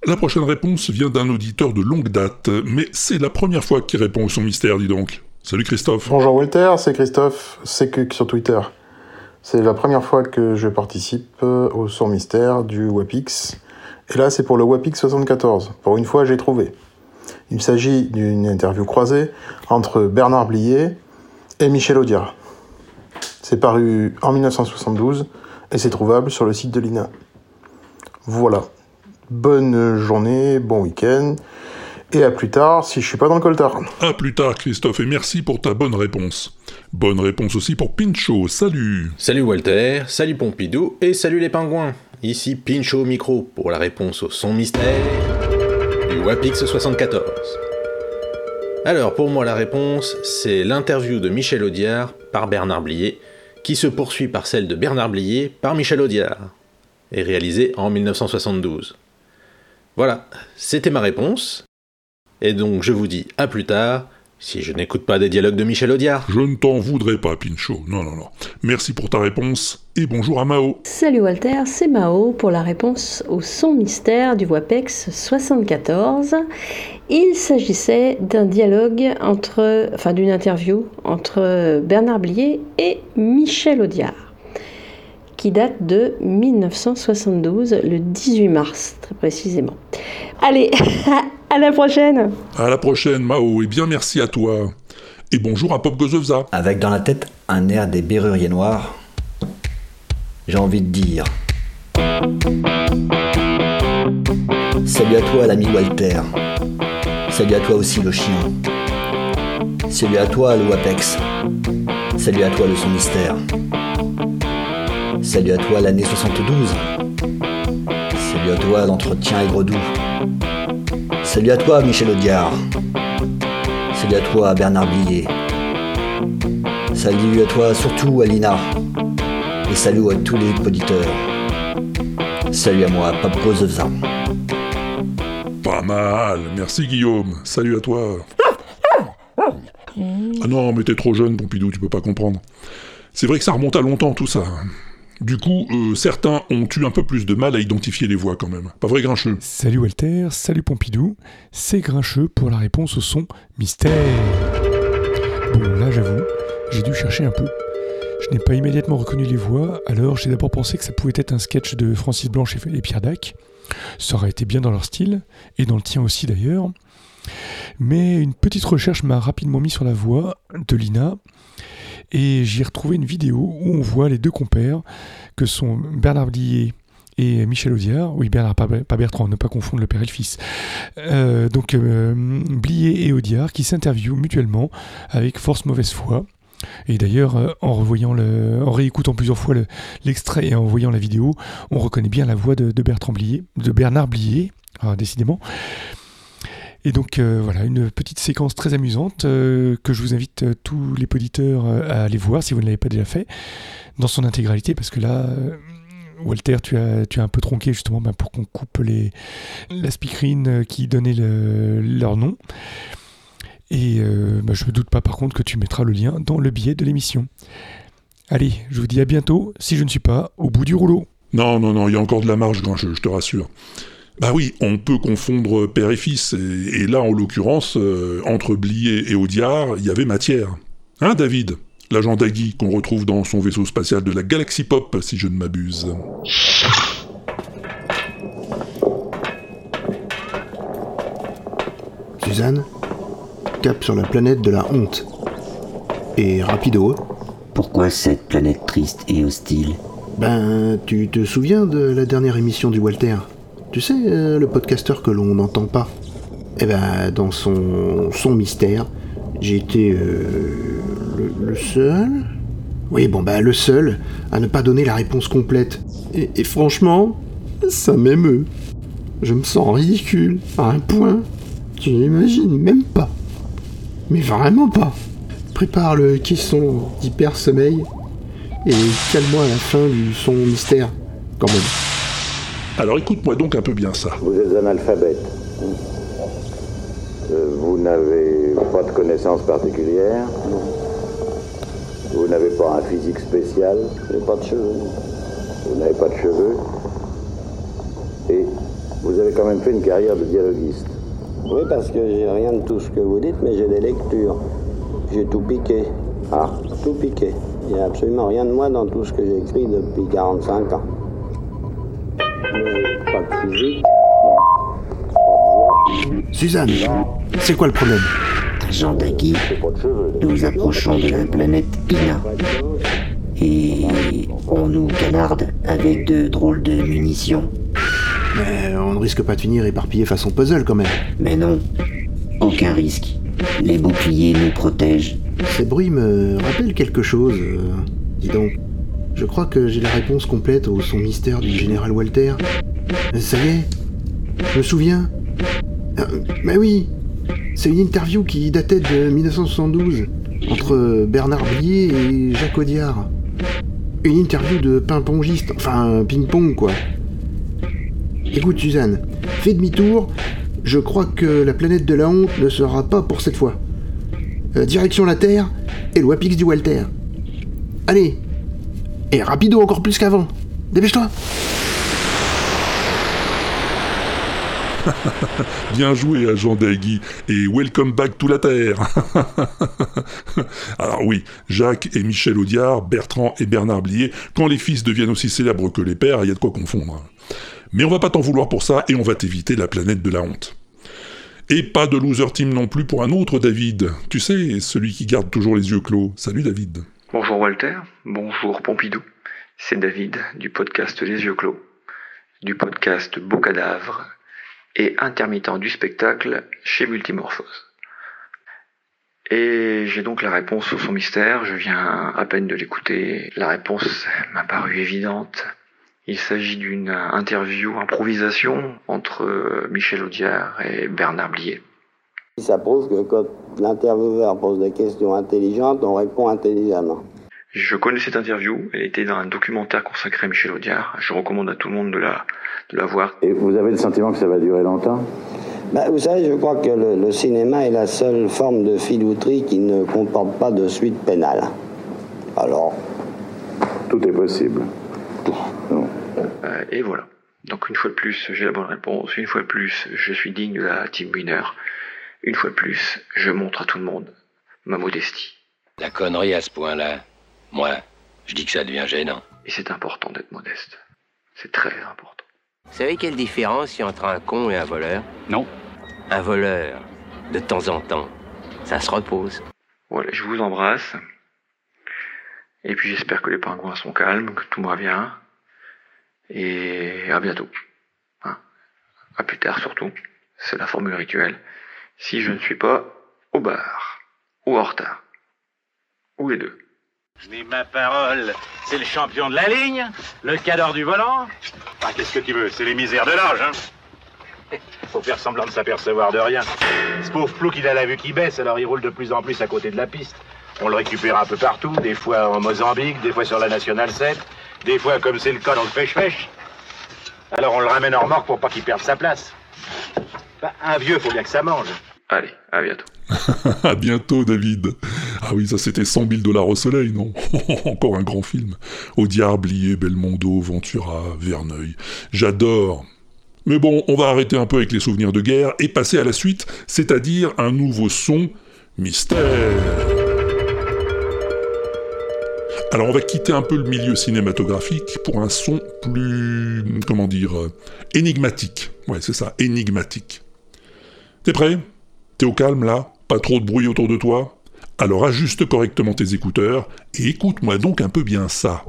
La prochaine réponse vient d'un auditeur de longue date, mais c'est la première fois qu'il répond au son mystère, dis donc. Salut Christophe. Bonjour Walter, c'est Christophe, c'est que sur Twitter. C'est la première fois que je participe au son mystère du WAPX. Et là, c'est pour le WAPX 74. Pour une fois, j'ai trouvé. Il s'agit d'une interview croisée entre Bernard Blier et Michel Audiard. C'est paru en 1972 et c'est trouvable sur le site de l'INA. Voilà. Bonne journée, bon week-end. Et à plus tard si je suis pas dans le coltard. À plus tard Christophe et merci pour ta bonne réponse. Bonne réponse aussi pour Pincho, salut. Salut Walter, salut Pompidou et salut les pingouins. Ici Pincho au micro pour la réponse au son mystère du WAPX 74. Alors pour moi la réponse, c'est l'interview de Michel Audiard par Bernard Blier, qui se poursuit par celle de Bernard Blier par Michel Audiard, et réalisée en 1972. Voilà, c'était ma réponse. Et donc je vous dis à plus tard, si je n'écoute pas des dialogues de Michel Audiard. Je ne t'en voudrais pas Pincho, non non non. Merci pour ta réponse et bonjour à Mao. Salut Walter, c'est Mao pour la réponse au son mystère du WAPEX 74. Il s'agissait d'un dialogue entre, enfin d'une interview entre Bernard Blier et Michel Audiard, qui date de 1972, le 18 mars très précisément. Allez, à la prochaine À la prochaine Mao et bien merci à toi. Et bonjour à Pop Gozovza. Avec dans la tête un air des berruriers noirs, j'ai envie de dire. Salut à toi l'ami Walter. Salut à toi aussi le chien. Salut à toi le Wapex. Salut à toi le son mystère. Salut à toi l'année 72. Salut à toi l'entretien aigre doux. Salut à toi Michel Audiard. Salut à toi Bernard Blier. Salut à toi surtout Alina. Et salut à tous les auditeurs. Salut à moi, Papko Zevza. Pas mal, merci Guillaume. Salut à toi. Ah non, mais t'es trop jeune, Pompidou, tu peux pas comprendre. C'est vrai que ça remonte à longtemps tout ça. Du coup, euh, certains ont eu un peu plus de mal à identifier les voix quand même. Pas vrai, Grincheux Salut Walter, salut Pompidou, c'est Grincheux pour la réponse au son mystère. Bon, là j'avoue, j'ai dû chercher un peu. Je n'ai pas immédiatement reconnu les voix, alors j'ai d'abord pensé que ça pouvait être un sketch de Francis Blanche et Pierre Dac. Ça aurait été bien dans leur style, et dans le tien aussi d'ailleurs. Mais une petite recherche m'a rapidement mis sur la voix de Lina, et j'y ai retrouvé une vidéo où on voit les deux compères, que sont Bernard Blier et Michel Audiard. Oui, Bernard, pas, Bertrand, ne pas confondre le père et le fils. Euh, donc, euh, Blier et Audiard qui s'interviewent mutuellement avec force mauvaise foi. Et d'ailleurs, euh, en revoyant en réécoutant plusieurs fois le- l'extrait et en voyant la vidéo, on reconnaît bien la voix de, de Bertrand Blier, de Bernard Blier, ah, décidément. Et donc euh, voilà, une petite séquence très amusante euh, que je vous invite euh, tous les auditeurs à aller voir si vous ne l'avez pas déjà fait, dans son intégralité, parce que là, Walter, tu as, tu as un peu tronqué justement ben, pour qu'on coupe les, la speakerine qui donnait le- leur nom. Et ben, je me doute pas par contre que tu mettras le lien dans le billet de l'émission. Allez, je vous dis à bientôt, si je ne suis pas au bout du rouleau. Non, non, non, il y a encore de la marge, je te rassure. Bah oui, on peut confondre père et fils, et, et là, en l'occurrence, euh, entre Blier et Audiard, il y avait matière. Hein, David? L'agent Dagui qu'on retrouve dans son vaisseau spatial de la Galaxy Pop, si je ne m'abuse. Suzanne, cap sur la planète de la honte. Et rapido. Pourquoi cette planète triste et hostile? Ben, tu te souviens de la dernière émission du Walter? Tu sais, euh, le podcasteur que l'on n'entend pas Eh ben, dans son, son mystère, j'ai été euh, le, seul Oui, bon, ben, le seul à ne pas donner la réponse complète. Et, et franchement, ça m'émeut. Je me sens ridicule, à un point. Tu n'imagines même pas. Mais vraiment pas. Prépare le caisson d'hyper sommeil et calme-moi à la fin du son mystère, quand même. Alors écoute-moi donc un peu bien ça. Vous êtes analphabète. Euh, vous n'avez pas de connaissances particulières. Vous n'avez pas un physique spécial. Vous n'avez pas de cheveux. Vous n'avez pas de cheveux. Et vous avez quand même fait une carrière de dialoguiste. Oui, parce que j'ai rien de tout ce que vous dites, mais j'ai des lectures. J'ai tout piqué. Ah, tout piqué. Il n'y a absolument rien de moi dans tout ce que j'ai écrit depuis 45 ans. Suzanne, c'est quoi le problème Agent Dagui, nous approchons de la planète Ina. Et on nous canarde avec de drôles de munitions. Mais on ne risque pas de finir éparpillé façon puzzle quand même. Mais non, aucun risque. Les boucliers nous protègent. Ces bruits me rappellent quelque chose. euh, dis donc, je crois que j'ai la réponse complète au son mystère du général Walter. Ça y est, je me souviens. Euh, mais oui, c'est une interview qui datait de 1972 entre Bernard Blier et Jacques Audiard. Une interview de ping-pongiste, enfin ping-pong quoi. Écoute Suzanne, fais demi-tour, je crois que la planète de la honte ne sera pas pour cette fois. Euh, direction la Terre et le Wapix du Walter. Allez Et rapido encore plus qu'avant Dépêche-toi Bien joué, agent Dagui, et welcome back to la Terre. Alors oui, Jacques et Michel Audiard, Bertrand et Bernard Blier, quand les fils deviennent aussi célèbres que les pères, il y a de quoi confondre. Mais on va pas t'en vouloir pour ça, et on va t'éviter la planète de la honte. Et pas de loser team non plus pour un autre David. Tu sais, celui qui garde toujours les yeux clos. Salut David. Bonjour Walter, bonjour Pompidou, c'est David du podcast Les Yeux Clos, du podcast Beau Cadavre et intermittent du spectacle chez Multimorphose. Et j'ai donc la réponse au son mystère, je viens à peine de l'écouter, la réponse m'a paru évidente. Il s'agit d'une interview, improvisation entre Michel Audiard et Bernard Blier. Ça prouve que quand l'intervieweur pose des questions intelligentes, on répond intelligemment. Je connais cette interview, elle était dans un documentaire consacré à Michel Audiard. Je recommande à tout le monde de la, de la voir. Et vous avez le sentiment que ça va durer longtemps? Bah, vous savez, je crois que le, le cinéma est la seule forme de filouterie qui ne comporte pas de suite pénale. Alors, Tout est possible. Euh, et voilà. Donc une fois de plus, j'ai la bonne réponse. Une fois de plus, je suis digne de la team winner. Une fois de plus, je montre à tout le monde ma modestie. La connerie à ce point-là, moi, je dis que ça devient gênant. Et c'est important d'être modeste. C'est très important. Vous savez quelle différence il y a entre un con et un voleur? Non. Un voleur, de temps en temps, ça se repose. Voilà, je vous embrasse. Et puis j'espère que les pingouins sont calmes, que tout va bien. Et à bientôt. Hein. À plus tard surtout. C'est la formule rituelle. Si je ne suis pas au bar. Ou en retard. Ou les deux. Mais ma parole, c'est le champion de la ligne, le cadre du volant. Ah, qu'est-ce que tu veux C'est les misères de l'âge, hein Faut faire semblant de s'apercevoir de rien. Ce pauvre Plouc, il a la vue qui baisse, alors il roule de plus en plus à côté de la piste. On le récupère un peu partout, des fois en Mozambique, des fois sur la Nationale 7, des fois, comme c'est le cas, dans le pêche-pêche. Alors on le ramène en remorque pour pas qu'il perde sa place. Bah, un vieux, faut bien que ça mange. Allez, à bientôt. à bientôt, David. Ah oui, ça c'était 100 000 dollars au soleil, non? Encore un grand film. Audiard, Blier, Belmondo, Ventura, Verneuil. J'adore. Mais bon, on va arrêter un peu avec les souvenirs de guerre et passer à la suite, c'est-à-dire un nouveau son mystère. Alors on va quitter un peu le milieu cinématographique pour un son plus, comment dire, énigmatique. Ouais, c'est ça, énigmatique. T'es prêt? T'es au calme là Pas trop de bruit autour de toi Alors ajuste correctement tes écouteurs et écoute-moi donc un peu bien ça.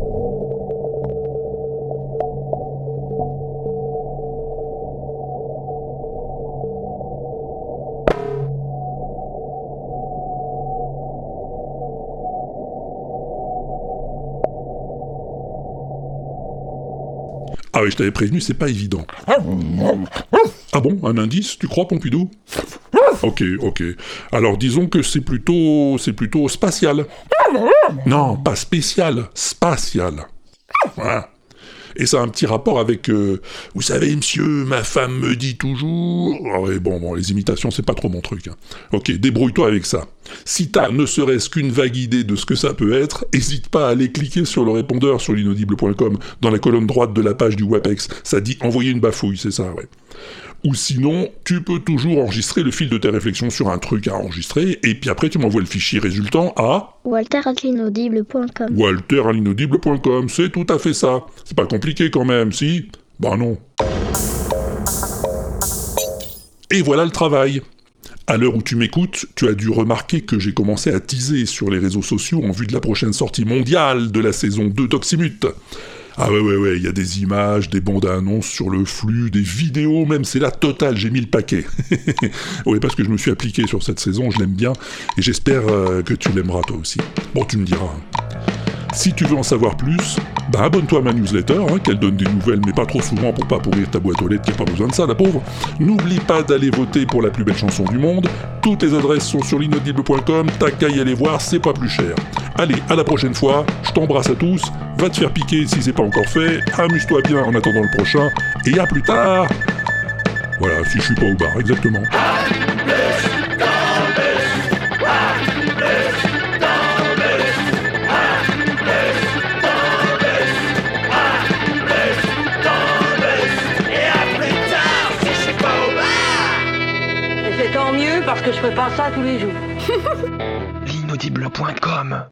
Ah oui, je t'avais prévenu, c'est pas évident. Ah bon, un indice, tu crois, Pompidou? Ok, ok. Alors disons que c'est plutôt, c'est plutôt spatial. Non, pas spécial, spatial. Voilà. Et ça a un petit rapport avec, euh, vous savez, monsieur, ma femme me dit toujours. Ah bon, bon, les imitations, c'est pas trop mon truc. hein. Ok, débrouille-toi avec ça. Si t'as ne serait-ce qu'une vague idée de ce que ça peut être, hésite pas à aller cliquer sur le répondeur sur l'inaudible.com dans la colonne droite de la page du WAPEX. Ça dit envoyer une bafouille, c'est ça, ouais. Ou sinon, tu peux toujours enregistrer le fil de tes réflexions sur un truc à enregistrer, et puis après tu m'envoies le fichier résultant à walter.l'inaudible.com walter à l'inaudible.com. C'est tout à fait ça. C'est pas compliqué quand même, si? Bah non. Et voilà le travail. À l'heure où tu m'écoutes, tu as dû remarquer que j'ai commencé à teaser sur les réseaux sociaux en vue de la prochaine sortie mondiale de la saison 2 d'Oxymute. Ah ouais ouais ouais, il y a des images, des bandes annonces sur le flux, des vidéos même, c'est la totale, j'ai mis le paquet. oui, parce que je me suis appliqué sur cette saison, je l'aime bien, et j'espère euh, que tu l'aimeras toi aussi. Bon, tu me diras. hein. Si tu veux en savoir plus, bah abonne-toi à ma newsletter, hein, qu'elle donne des nouvelles, mais pas trop souvent pour pas pourrir ta boîte aux lettres, qui a pas besoin de ça, la pauvre. N'oublie pas d'aller voter pour la plus belle chanson du monde. Toutes les adresses sont sur l'inaudible.com, t'as qu'à y aller voir, c'est pas plus cher. Allez, à la prochaine fois, je t'embrasse à tous, va te faire piquer si c'est pas encore fait, amuse-toi bien en attendant le prochain, et à plus tard Voilà, si je suis pas au bar, exactement. Fais pas ça tous les jours. L'inaudible.com